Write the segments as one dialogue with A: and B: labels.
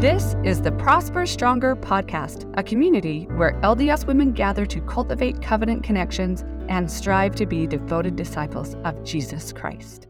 A: This is the Prosper Stronger podcast, a community where LDS women gather to cultivate covenant connections and strive to be devoted disciples of Jesus Christ.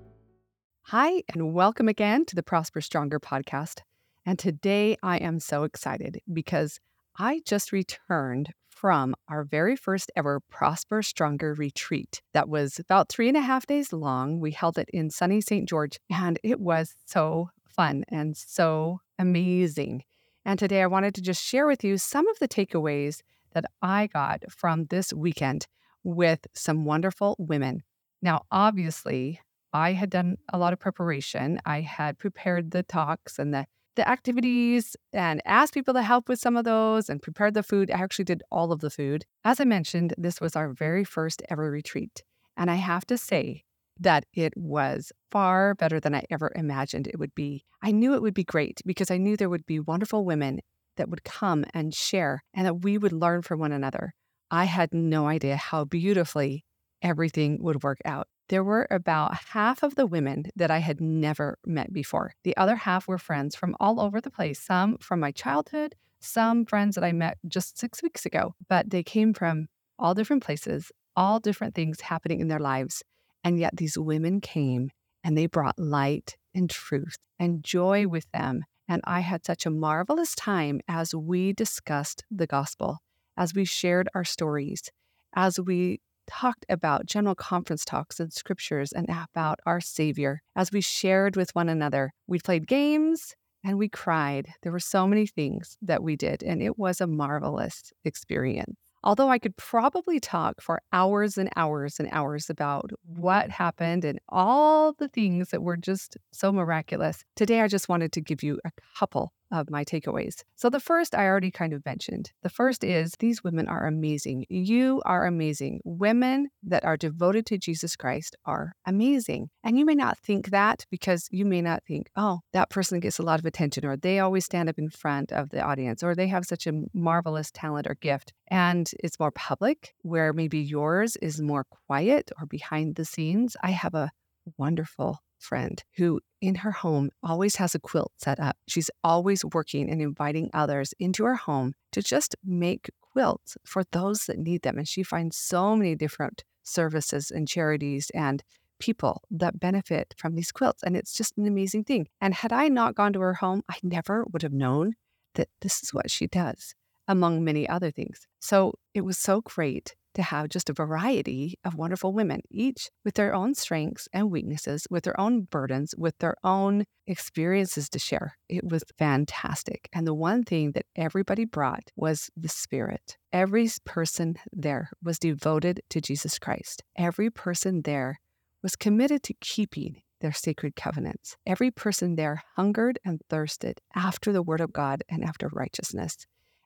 A: Hi, and welcome again to the Prosper Stronger podcast. And today I am so excited because I just returned from our very first ever Prosper Stronger retreat that was about three and a half days long. We held it in sunny St. George, and it was so fun and so amazing. And today I wanted to just share with you some of the takeaways that I got from this weekend with some wonderful women. Now, obviously, I had done a lot of preparation. I had prepared the talks and the the activities and asked people to help with some of those and prepared the food. I actually did all of the food. As I mentioned, this was our very first ever retreat. And I have to say, that it was far better than I ever imagined it would be. I knew it would be great because I knew there would be wonderful women that would come and share and that we would learn from one another. I had no idea how beautifully everything would work out. There were about half of the women that I had never met before. The other half were friends from all over the place, some from my childhood, some friends that I met just six weeks ago, but they came from all different places, all different things happening in their lives. And yet these women came and they brought light and truth and joy with them. And I had such a marvelous time as we discussed the gospel, as we shared our stories, as we talked about general conference talks and scriptures and about our Savior, as we shared with one another. We played games and we cried. There were so many things that we did, and it was a marvelous experience. Although I could probably talk for hours and hours and hours about what happened and all the things that were just so miraculous, today I just wanted to give you a couple of my takeaways. So, the first I already kind of mentioned. The first is these women are amazing. You are amazing. Women that are devoted to Jesus Christ are amazing. And you may not think that because you may not think, oh, that person gets a lot of attention, or they always stand up in front of the audience, or they have such a marvelous talent or gift. And it's more public, where maybe yours is more quiet or behind the scenes. I have a wonderful friend who in her home always has a quilt set up. She's always working and inviting others into her home to just make quilts for those that need them. And she finds so many different services and charities and people that benefit from these quilts. And it's just an amazing thing. And had I not gone to her home, I never would have known that this is what she does, among many other things. So it was so great to have just a variety of wonderful women, each with their own strengths and weaknesses, with their own burdens, with their own experiences to share. It was fantastic. And the one thing that everybody brought was the Spirit. Every person there was devoted to Jesus Christ. Every person there was committed to keeping their sacred covenants. Every person there hungered and thirsted after the Word of God and after righteousness.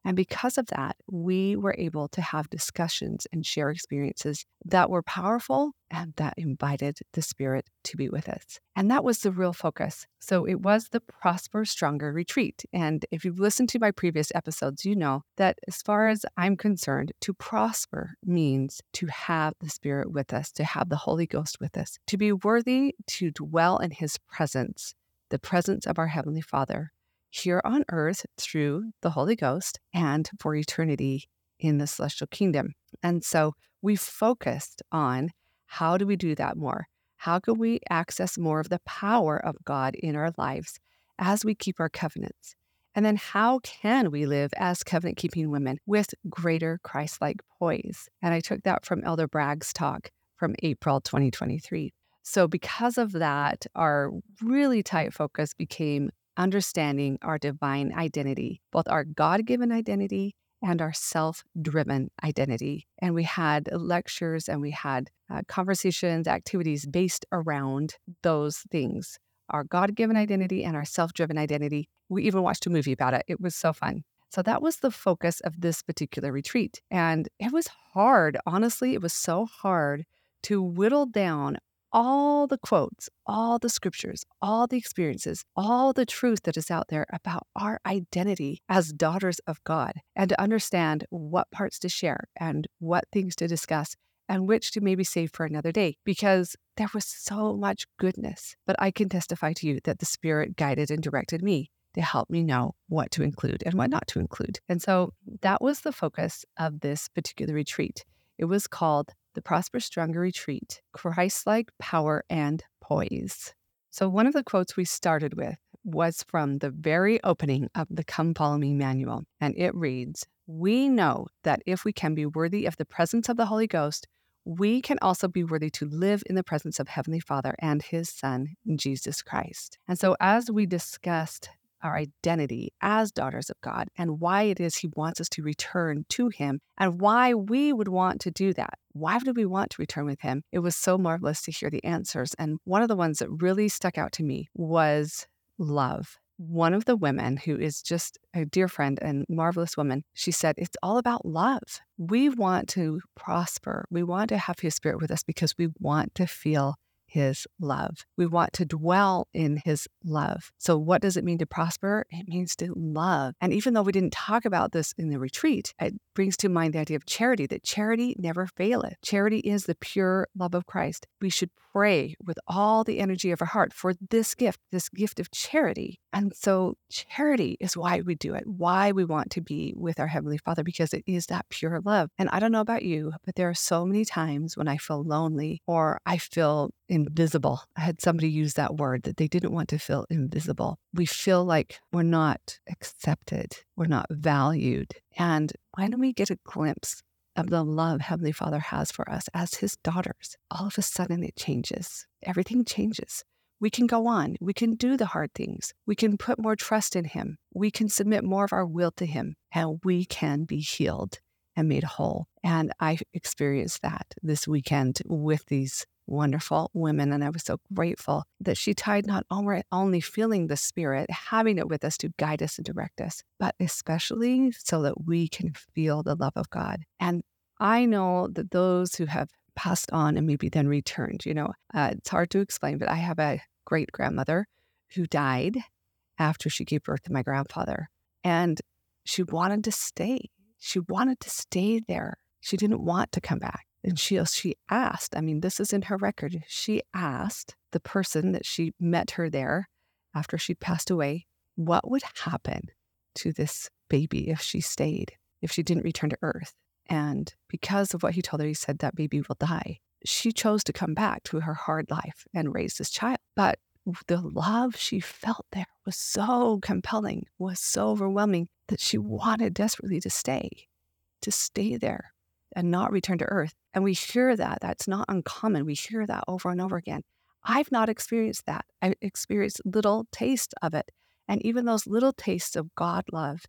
A: And because of that, we were able to have discussions and share experiences that were powerful and that invited the Spirit to be with us. And that was the real focus. So it was the Prosper Stronger retreat. And if you've listened to my previous episodes, you know that as far as I'm concerned, to prosper means to have the Spirit with us, to have the Holy Ghost with us, to be worthy to dwell in His presence, the presence of our Heavenly Father here on earth through the Holy Ghost and for eternity in the celestial kingdom. And so we focused on how do we do that more? How can we access more of the power of God in our lives as we keep our covenants? And then how can we live as covenant keeping women with greater Christ like poise? And I took that from Elder Bragg's talk from April 2023. So, because of that, our really tight focus became understanding our divine identity, both our God given identity and our self driven identity. And we had lectures and we had uh, conversations, activities based around those things our God given identity and our self driven identity. We even watched a movie about it. It was so fun. So that was the focus of this particular retreat. And it was hard. Honestly, it was so hard to whittle down all the quotes, all the scriptures, all the experiences, all the truth that is out there about our identity as daughters of God, and to understand what parts to share and what things to discuss and which to maybe save for another day because there was so much goodness. But I can testify to you that the Spirit guided and directed me to help me know what to include and what not to include. And so that was the focus of this particular retreat. It was called the Prosper Stronger Retreat Christ like Power and Poise. So, one of the quotes we started with was from the very opening of the Come Follow Me manual, and it reads We know that if we can be worthy of the presence of the Holy Ghost, we can also be worthy to live in the presence of Heavenly Father and His Son, Jesus Christ. And so, as we discussed our identity as daughters of God and why it is He wants us to return to Him and why we would want to do that. Why do we want to return with Him? It was so marvelous to hear the answers. And one of the ones that really stuck out to me was love. One of the women, who is just a dear friend and marvelous woman, she said, It's all about love. We want to prosper. We want to have His Spirit with us because we want to feel his love. We want to dwell in his love. So, what does it mean to prosper? It means to love. And even though we didn't talk about this in the retreat, it brings to mind the idea of charity that charity never faileth. Charity is the pure love of Christ. We should pray with all the energy of our heart for this gift, this gift of charity. And so, charity is why we do it, why we want to be with our Heavenly Father, because it is that pure love. And I don't know about you, but there are so many times when I feel lonely or I feel invisible. I had somebody use that word that they didn't want to feel invisible. We feel like we're not accepted, we're not valued. And why don't we get a glimpse of the love Heavenly Father has for us as His daughters? All of a sudden, it changes. Everything changes. We can go on. We can do the hard things. We can put more trust in Him. We can submit more of our will to Him, and we can be healed and made whole. And I experienced that this weekend with these wonderful women. And I was so grateful that she tied not only feeling the Spirit, having it with us to guide us and direct us, but especially so that we can feel the love of God. And I know that those who have passed on and maybe then returned, you know, uh, it's hard to explain, but I have a great grandmother who died after she gave birth to my grandfather. And she wanted to stay. She wanted to stay there. She didn't want to come back. And she uh, she asked, I mean, this is in her record. She asked the person that she met her there after she passed away, what would happen to this baby if she stayed, if she didn't return to earth? And because of what he told her, he said that baby will die. She chose to come back to her hard life and raise this child. But the love she felt there was so compelling, was so overwhelming that she wanted desperately to stay, to stay there and not return to earth. And we hear that. That's not uncommon. We hear that over and over again. I've not experienced that. I've experienced little taste of it. And even those little tastes of God love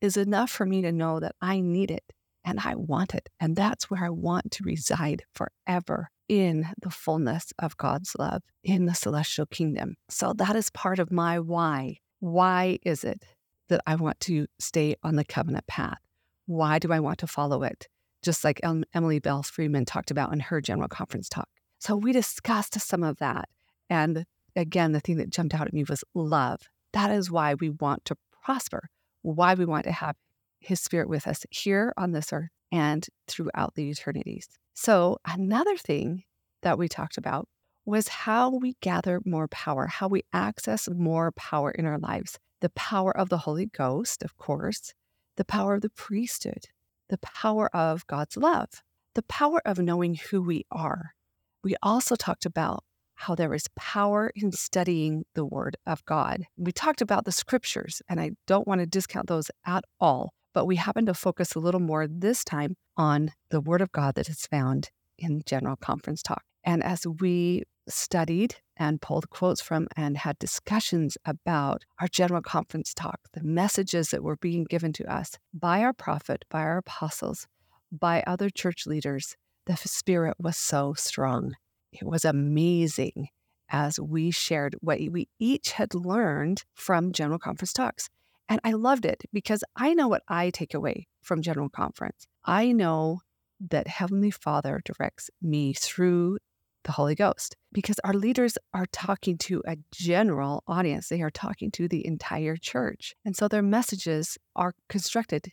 A: is enough for me to know that I need it and I want it. And that's where I want to reside forever in the fullness of God's love in the celestial kingdom. So that is part of my why. Why is it that I want to stay on the covenant path? Why do I want to follow it? just like Emily Belle Freeman talked about in her general conference talk. So we discussed some of that. And again, the thing that jumped out at me was love. That is why we want to prosper, why we want to have his spirit with us here on this earth and throughout the eternities. So, another thing that we talked about was how we gather more power, how we access more power in our lives. The power of the Holy Ghost, of course, the power of the priesthood, the power of God's love, the power of knowing who we are. We also talked about how there is power in studying the Word of God. We talked about the scriptures, and I don't want to discount those at all, but we happen to focus a little more this time on the Word of God that is found in General Conference Talk. And as we studied and pulled quotes from and had discussions about our general conference talk, the messages that were being given to us by our prophet, by our apostles, by other church leaders. The spirit was so strong. It was amazing as we shared what we each had learned from general conference talks. And I loved it because I know what I take away from general conference. I know that Heavenly Father directs me through the Holy Ghost because our leaders are talking to a general audience. They are talking to the entire church. And so their messages are constructed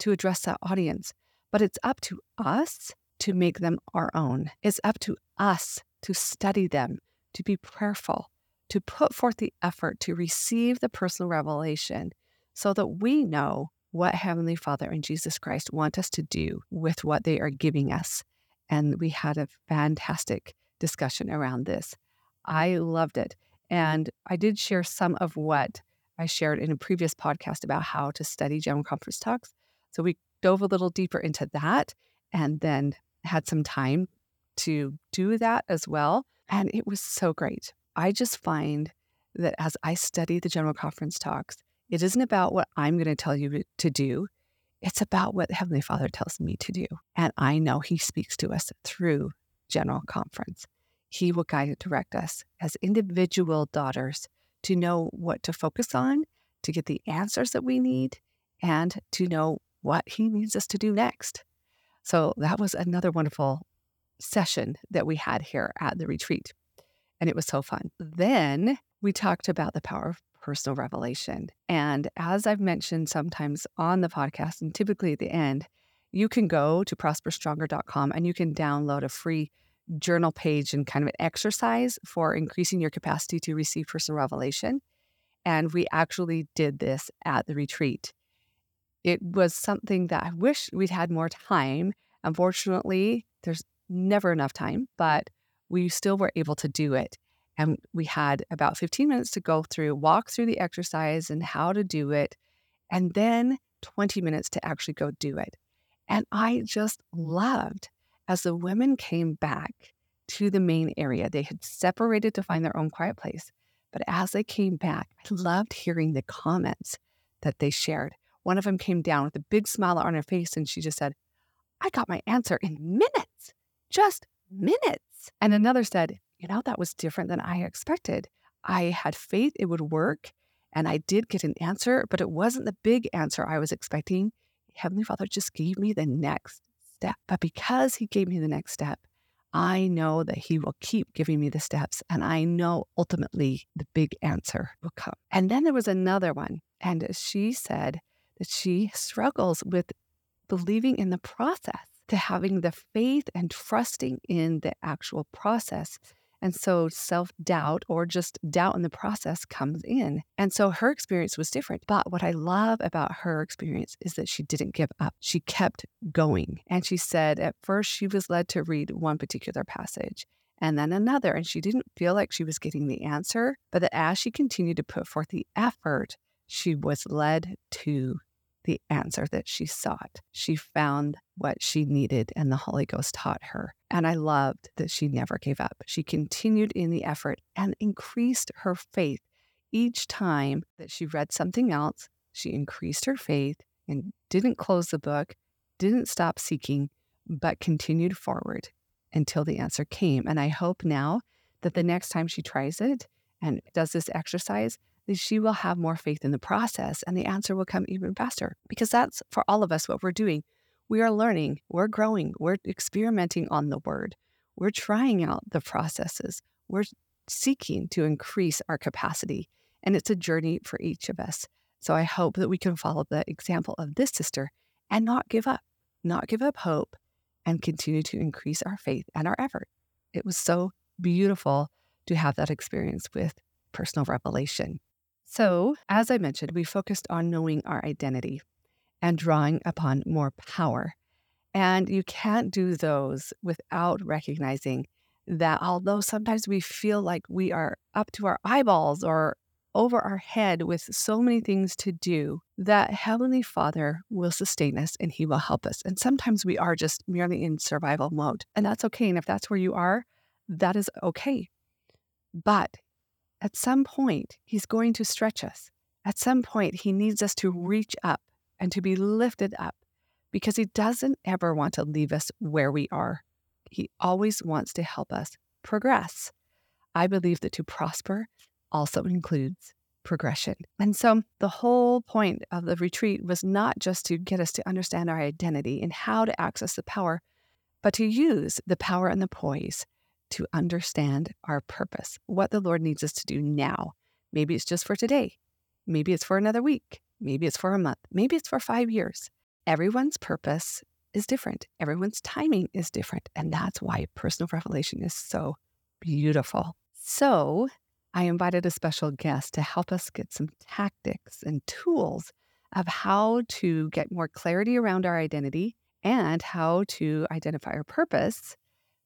A: to address that audience. But it's up to us to make them our own. It's up to us to study them, to be prayerful, to put forth the effort to receive the personal revelation so that we know what Heavenly Father and Jesus Christ want us to do with what they are giving us. And we had a fantastic discussion around this. I loved it. And I did share some of what I shared in a previous podcast about how to study General Conference talks. So we dove a little deeper into that and then had some time to do that as well. And it was so great. I just find that as I study the General Conference talks, it isn't about what I'm going to tell you to do. It's about what Heavenly Father tells me to do. And I know He speaks to us through General Conference. He will guide and direct us as individual daughters to know what to focus on, to get the answers that we need, and to know what He needs us to do next. So that was another wonderful session that we had here at the retreat. And it was so fun. Then we talked about the power of personal revelation. And as I've mentioned sometimes on the podcast, and typically at the end, you can go to prosperstronger.com and you can download a free journal page and kind of an exercise for increasing your capacity to receive personal revelation. And we actually did this at the retreat. It was something that I wish we'd had more time. Unfortunately, there's never enough time, but we still were able to do it. And we had about 15 minutes to go through, walk through the exercise and how to do it, and then 20 minutes to actually go do it. And I just loved as the women came back to the main area, they had separated to find their own quiet place. But as they came back, I loved hearing the comments that they shared. One of them came down with a big smile on her face and she just said, I got my answer in minutes, just minutes. And another said, You know, that was different than I expected. I had faith it would work and I did get an answer, but it wasn't the big answer I was expecting. Heavenly Father just gave me the next step. But because He gave me the next step, I know that He will keep giving me the steps. And I know ultimately the big answer will come. And then there was another one. And she said that she struggles with believing in the process, to having the faith and trusting in the actual process and so self doubt or just doubt in the process comes in. And so her experience was different. But what I love about her experience is that she didn't give up. She kept going. And she said at first she was led to read one particular passage and then another. And she didn't feel like she was getting the answer, but that as she continued to put forth the effort, she was led to the answer that she sought. She found what she needed, and the Holy Ghost taught her. And I loved that she never gave up. She continued in the effort and increased her faith. Each time that she read something else, she increased her faith and didn't close the book, didn't stop seeking, but continued forward until the answer came. And I hope now that the next time she tries it and does this exercise, that she will have more faith in the process and the answer will come even faster. Because that's for all of us what we're doing. We are learning, we're growing, we're experimenting on the word, we're trying out the processes, we're seeking to increase our capacity. And it's a journey for each of us. So I hope that we can follow the example of this sister and not give up, not give up hope, and continue to increase our faith and our effort. It was so beautiful to have that experience with personal revelation. So, as I mentioned, we focused on knowing our identity and drawing upon more power. And you can't do those without recognizing that although sometimes we feel like we are up to our eyeballs or over our head with so many things to do, that Heavenly Father will sustain us and He will help us. And sometimes we are just merely in survival mode. And that's okay. And if that's where you are, that is okay. But at some point, He's going to stretch us. At some point, He needs us to reach up and to be lifted up because He doesn't ever want to leave us where we are. He always wants to help us progress. I believe that to prosper also includes progression. And so the whole point of the retreat was not just to get us to understand our identity and how to access the power, but to use the power and the poise to understand our purpose, what the Lord needs us to do now. Maybe it's just for today. Maybe it's for another week. Maybe it's for a month. Maybe it's for five years. Everyone's purpose is different. Everyone's timing is different. And that's why personal revelation is so beautiful. So I invited a special guest to help us get some tactics and tools of how to get more clarity around our identity and how to identify our purpose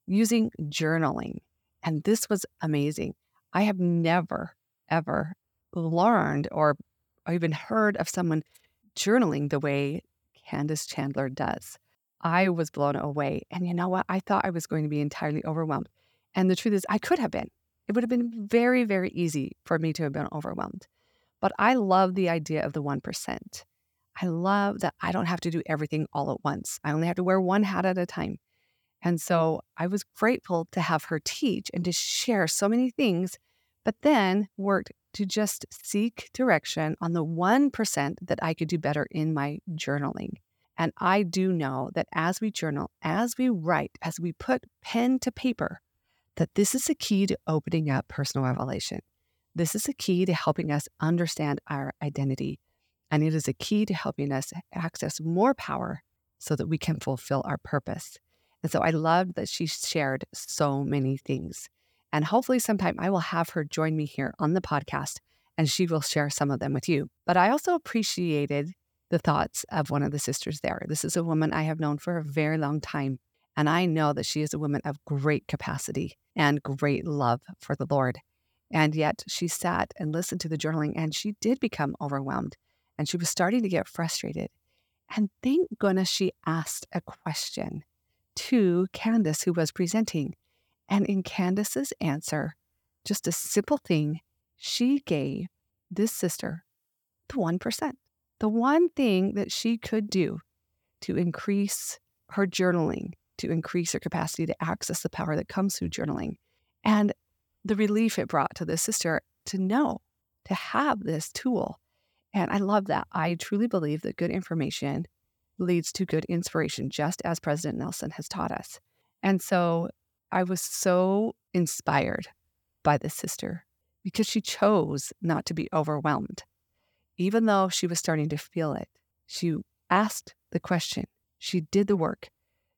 A: using journaling. And this was amazing. I have never, ever learned or even heard of someone journaling the way Candace Chandler does. I was blown away. And you know what? I thought I was going to be entirely overwhelmed. And the truth is, I could have been. It would have been very, very easy for me to have been overwhelmed. But I love the idea of the 1%. I love that I don't have to do everything all at once. I only have to wear one hat at a time. And so I was grateful to have her teach and to share so many things, but then worked to just seek direction on the 1% that I could do better in my journaling. And I do know that as we journal, as we write, as we put pen to paper, that this is a key to opening up personal revelation. This is a key to helping us understand our identity. And it is a key to helping us access more power so that we can fulfill our purpose. And so I loved that she shared so many things. And hopefully, sometime I will have her join me here on the podcast and she will share some of them with you. But I also appreciated the thoughts of one of the sisters there. This is a woman I have known for a very long time. And I know that she is a woman of great capacity and great love for the Lord. And yet she sat and listened to the journaling and she did become overwhelmed and she was starting to get frustrated. And thank goodness she asked a question to Candace, who was presenting. And in Candace's answer, just a simple thing, she gave this sister the 1%, the one thing that she could do to increase her journaling to increase her capacity to access the power that comes through journaling. And the relief it brought to the sister to know, to have this tool. And I love that. I truly believe that good information leads to good inspiration, just as President Nelson has taught us. And so I was so inspired by this sister because she chose not to be overwhelmed. Even though she was starting to feel it, she asked the question, she did the work,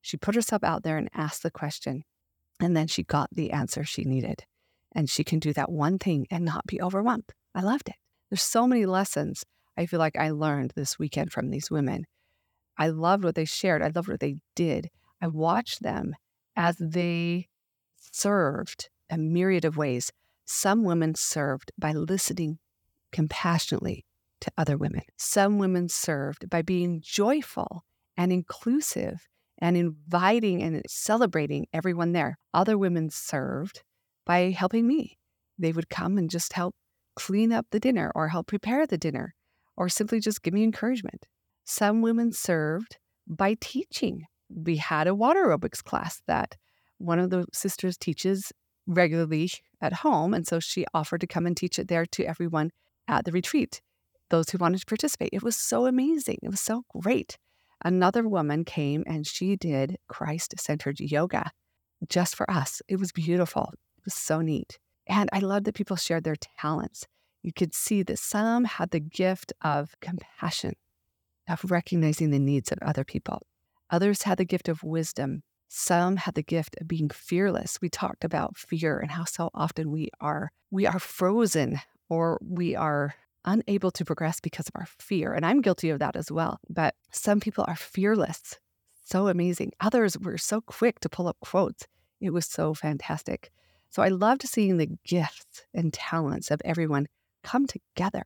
A: she put herself out there and asked the question, and then she got the answer she needed. And she can do that one thing and not be overwhelmed. I loved it. There's so many lessons I feel like I learned this weekend from these women. I loved what they shared. I loved what they did. I watched them as they served a myriad of ways. Some women served by listening compassionately to other women. Some women served by being joyful and inclusive and inviting and celebrating everyone there. Other women served by helping me. They would come and just help clean up the dinner or help prepare the dinner or simply just give me encouragement. Some women served by teaching. We had a water aerobics class that one of the sisters teaches regularly at home. And so she offered to come and teach it there to everyone at the retreat, those who wanted to participate. It was so amazing. It was so great another woman came and she did Christ centered yoga just for us. It was beautiful. It was so neat. And I love that people shared their talents. You could see that some had the gift of compassion, of recognizing the needs of other people. Others had the gift of wisdom. Some had the gift of being fearless. We talked about fear and how so often we are we are frozen or we are unable to progress because of our fear. And I'm guilty of that as well. But some people are fearless. So amazing. Others were so quick to pull up quotes. It was so fantastic. So I loved seeing the gifts and talents of everyone come together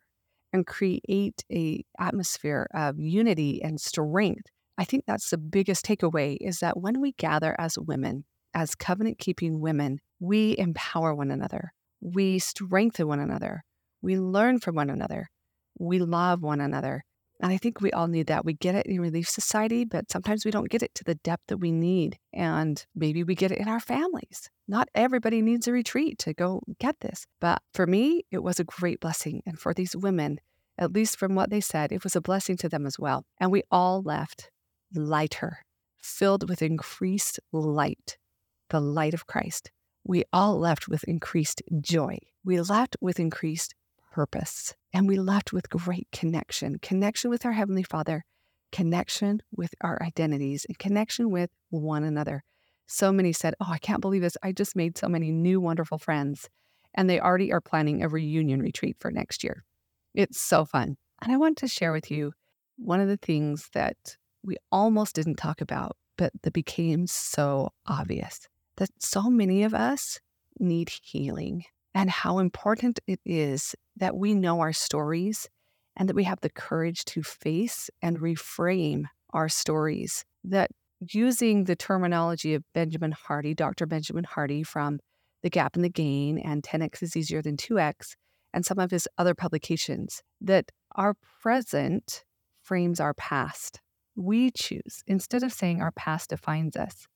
A: and create a atmosphere of unity and strength. I think that's the biggest takeaway is that when we gather as women, as covenant keeping women, we empower one another. We strengthen one another. We learn from one another. We love one another. And I think we all need that. We get it in Relief Society, but sometimes we don't get it to the depth that we need. And maybe we get it in our families. Not everybody needs a retreat to go get this. But for me, it was a great blessing. And for these women, at least from what they said, it was a blessing to them as well. And we all left lighter, filled with increased light, the light of Christ. We all left with increased joy. We left with increased purpose. And we left with great connection connection with our Heavenly Father, connection with our identities, and connection with one another. So many said, Oh, I can't believe this. I just made so many new, wonderful friends. And they already are planning a reunion retreat for next year. It's so fun. And I want to share with you one of the things that we almost didn't talk about, but that became so obvious that so many of us need healing and how important it is that we know our stories and that we have the courage to face and reframe our stories. That using the terminology of Benjamin Hardy, Dr. Benjamin Hardy from The Gap and the Gain and 10x is easier than 2x, and some of his other publications, that our present frames our past. We choose, instead of saying our past defines us,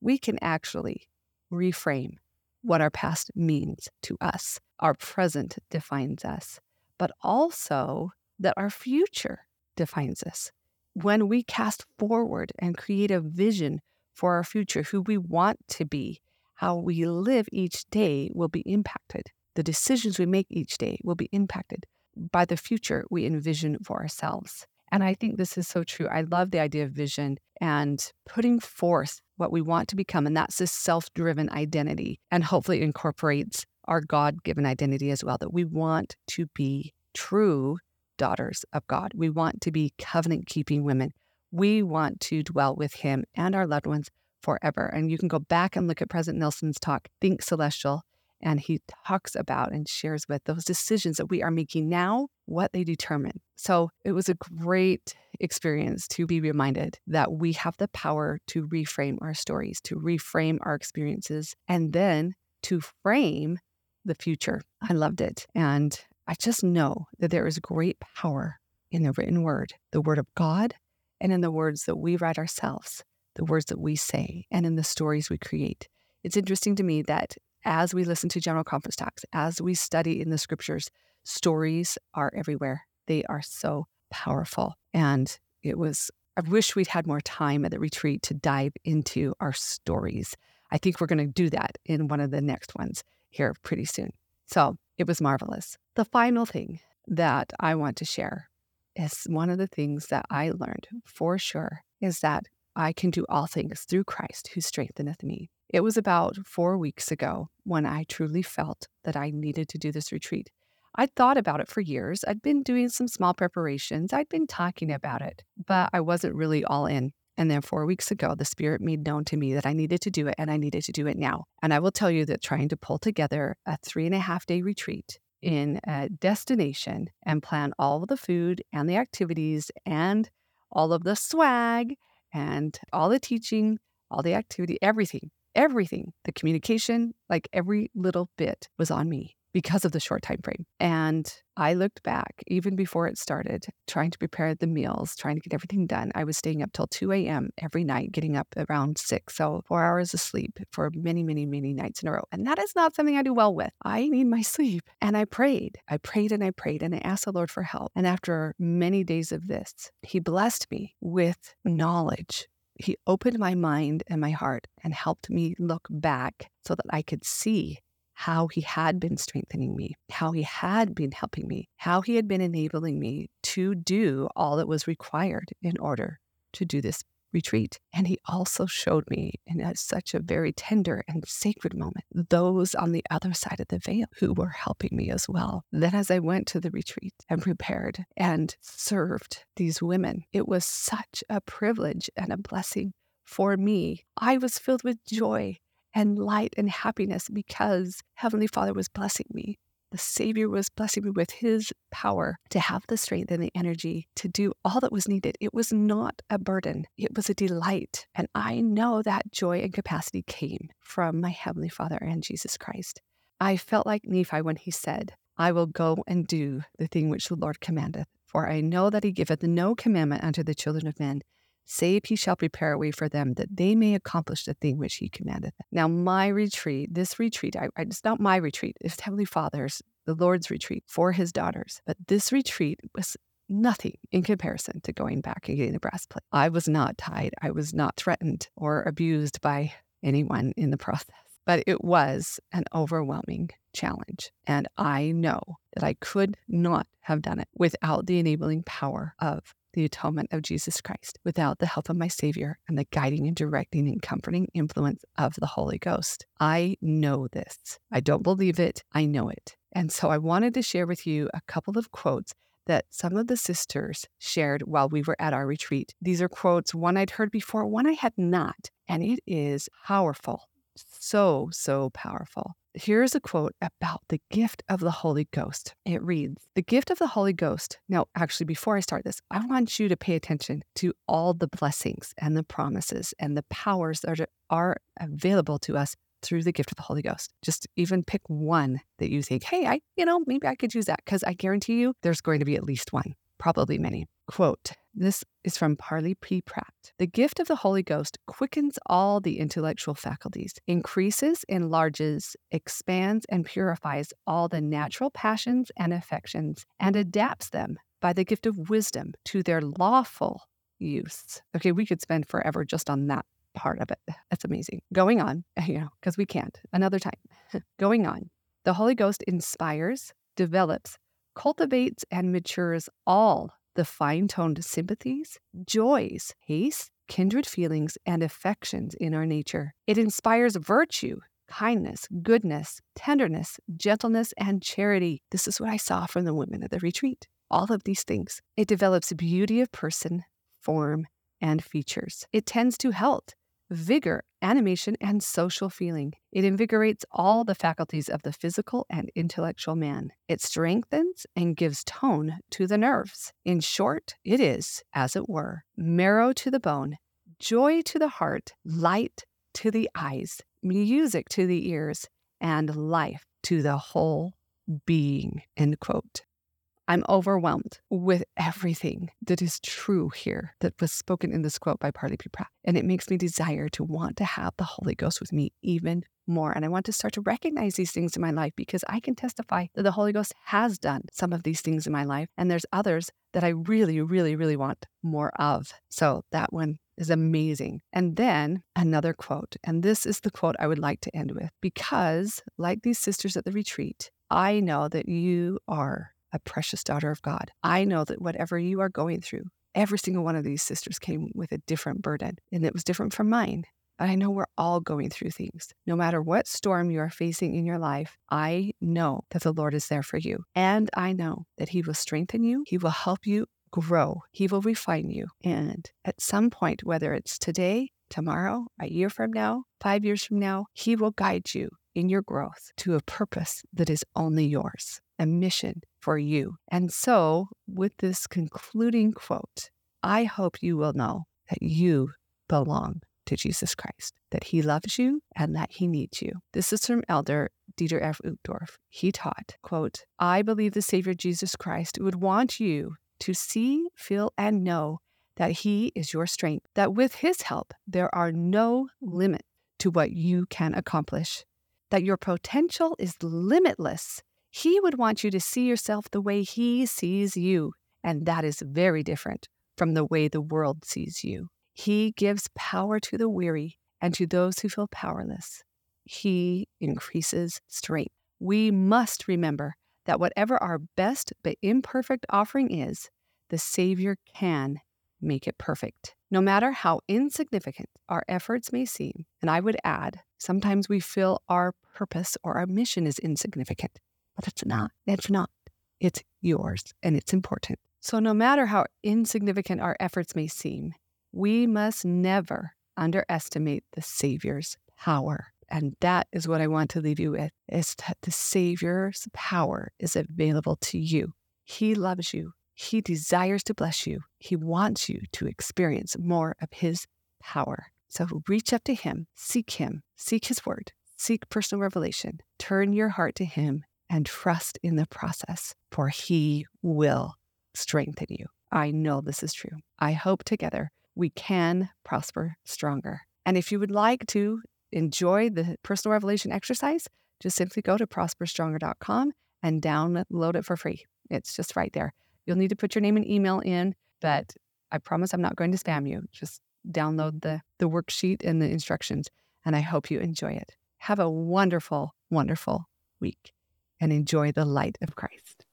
A: we can actually reframe what our past means to us. Our present defines us, but also that our future defines us. When we cast forward and create a vision for our future, who we want to be, how we live each day will be impacted. The decisions we make each day will be impacted by the future we envision for ourselves. And I think this is so true. I love the idea of vision and putting forth what we want to become. And that's this self driven identity and hopefully incorporates our God given identity as well that we want to be true daughters of God. We want to be covenant keeping women. We want to dwell with Him and our loved ones forever. And you can go back and look at President Nelson's talk, Think Celestial, and he talks about and shares with those decisions that we are making now, what they determine. So it was a great experience to be reminded that we have the power to reframe our stories, to reframe our experiences, and then to frame the future. I loved it. And I just know that there is great power in the written word, the word of God, and in the words that we write ourselves, the words that we say, and in the stories we create. It's interesting to me that as we listen to General Conference talks, as we study in the scriptures, stories are everywhere. They are so powerful. And it was, I wish we'd had more time at the retreat to dive into our stories. I think we're going to do that in one of the next ones here pretty soon. So it was marvelous. The final thing that I want to share is one of the things that I learned for sure is that I can do all things through Christ who strengtheneth me. It was about four weeks ago when I truly felt that I needed to do this retreat. I'd thought about it for years. I'd been doing some small preparations. I'd been talking about it, but I wasn't really all in. And then four weeks ago, the Spirit made known to me that I needed to do it and I needed to do it now. And I will tell you that trying to pull together a three and a half day retreat in a destination and plan all of the food and the activities and all of the swag and all the teaching, all the activity, everything, everything, the communication, like every little bit was on me because of the short time frame. And I looked back even before it started, trying to prepare the meals, trying to get everything done. I was staying up till 2 a.m. every night, getting up around six. So four hours of sleep for many, many, many nights in a row. And that is not something I do well with. I need my sleep. And I prayed. I prayed and I prayed and I asked the Lord for help. And after many days of this, He blessed me with knowledge he opened my mind and my heart and helped me look back so that I could see how he had been strengthening me, how he had been helping me, how he had been enabling me to do all that was required in order to do this retreat. And he also showed me in a, such a very tender and sacred moment those on the other side of the veil who were helping me as well. Then, as I went to the retreat and prepared and served these women, it was such a privilege and a blessing for me. I was filled with joy and light and happiness because Heavenly Father was blessing me. The Savior was blessing me with His power to have the strength and the energy to do all that was needed. It was not a burden, it was a delight. And I know that joy and capacity came from my Heavenly Father and Jesus Christ. I felt like Nephi when he said, I will go and do the thing which the Lord commandeth. For I know that he giveth no commandment unto the children of men, save he shall prepare a way for them that they may accomplish the thing which he commandeth. Them. Now, my retreat, this retreat, I, it's not my retreat, it's Heavenly Father's, the Lord's retreat for his daughters. But this retreat was nothing in comparison to going back and getting the brass plate. I was not tied, I was not threatened or abused by anyone in the process. But it was an overwhelming challenge. And I know that I could not have done it without the enabling power of the atonement of Jesus Christ without the help of my Savior and the guiding and directing and comforting influence of the Holy Ghost. I know this. I don't believe it, I know it. And so I wanted to share with you a couple of quotes that some of the sisters shared while we were at our retreat. These are quotes, one I'd heard before, one I had not, and it is powerful. So, so powerful. Here's a quote about the gift of the Holy Ghost. It reads The gift of the Holy Ghost. Now, actually, before I start this, I want you to pay attention to all the blessings and the promises and the powers that are available to us through the gift of the Holy Ghost. Just even pick one that you think, hey, I, you know, maybe I could use that because I guarantee you there's going to be at least one, probably many. Quote, this is from Parley P. Pratt. The gift of the Holy Ghost quickens all the intellectual faculties, increases, enlarges, expands, and purifies all the natural passions and affections, and adapts them by the gift of wisdom to their lawful use. Okay, we could spend forever just on that part of it. That's amazing. Going on, you know, because we can't. Another time. Going on. The Holy Ghost inspires, develops, cultivates, and matures all the fine toned sympathies, joys, tastes, kindred feelings, and affections in our nature. It inspires virtue, kindness, goodness, tenderness, gentleness, and charity. This is what I saw from the women at the retreat. All of these things. It develops beauty of person, form, and features. It tends to health, vigor, animation, and social feeling. It invigorates all the faculties of the physical and intellectual man. It strengthens and gives tone to the nerves. In short, it is, as it were, marrow to the bone, joy to the heart, light to the eyes, music to the ears, and life to the whole being. End quote. I'm overwhelmed with everything that is true here that was spoken in this quote by Parley P. Pratt. And it makes me desire to want to have the Holy Ghost with me even more. And I want to start to recognize these things in my life because I can testify that the Holy Ghost has done some of these things in my life. And there's others that I really, really, really want more of. So that one is amazing. And then another quote. And this is the quote I would like to end with because, like these sisters at the retreat, I know that you are a precious daughter of God. I know that whatever you are going through, every single one of these sisters came with a different burden, and it was different from mine. But I know we're all going through things. No matter what storm you are facing in your life, I know that the Lord is there for you. And I know that He will strengthen you, He will help you grow, He will refine you. And at some point, whether it's today, tomorrow, a year from now, five years from now, He will guide you in your growth to a purpose that is only yours, a mission for you. And so, with this concluding quote, I hope you will know that you belong to Jesus Christ, that he loves you and that he needs you. This is from Elder Dieter F. Uchtdorf. He taught, quote, I believe the Savior Jesus Christ would want you to see, feel, and know that he is your strength, that with his help, there are no limits to what you can accomplish, that your potential is limitless he would want you to see yourself the way He sees you. And that is very different from the way the world sees you. He gives power to the weary and to those who feel powerless. He increases strength. We must remember that whatever our best but imperfect offering is, the Savior can make it perfect. No matter how insignificant our efforts may seem, and I would add, sometimes we feel our purpose or our mission is insignificant but it's not. It's not. It's yours and it's important. So, no matter how insignificant our efforts may seem, we must never underestimate the Savior's power. And that is what I want to leave you with is that the Savior's power is available to you. He loves you. He desires to bless you. He wants you to experience more of his power. So reach up to him, seek him, seek his word, seek personal revelation, turn your heart to him, and trust in the process, for He will strengthen you. I know this is true. I hope together we can prosper stronger. And if you would like to enjoy the personal revelation exercise, just simply go to prosperstronger.com and download it for free. It's just right there. You'll need to put your name and email in, but I promise I'm not going to spam you. Just download the, the worksheet and the instructions, and I hope you enjoy it. Have a wonderful, wonderful week and enjoy the light of Christ.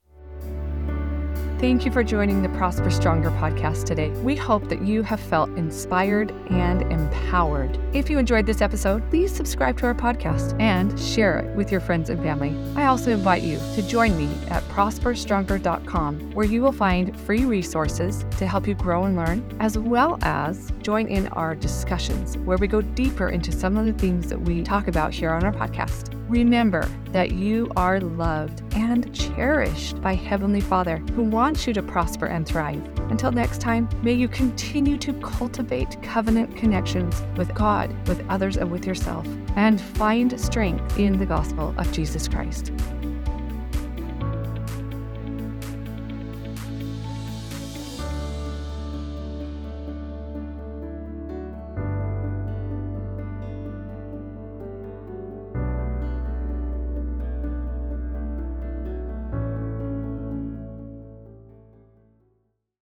A: Thank you for joining the Prosper Stronger podcast today. We hope that you have felt inspired and empowered. If you enjoyed this episode, please subscribe to our podcast and share it with your friends and family. I also invite you to join me at prosperstronger.com, where you will find free resources to help you grow and learn, as well as join in our discussions where we go deeper into some of the things that we talk about here on our podcast. Remember that you are loved and cherished by Heavenly Father who wants you to prosper and thrive. Until next time, may you continue to cultivate covenant connections with God, with others, and with yourself, and find strength in the gospel of Jesus Christ.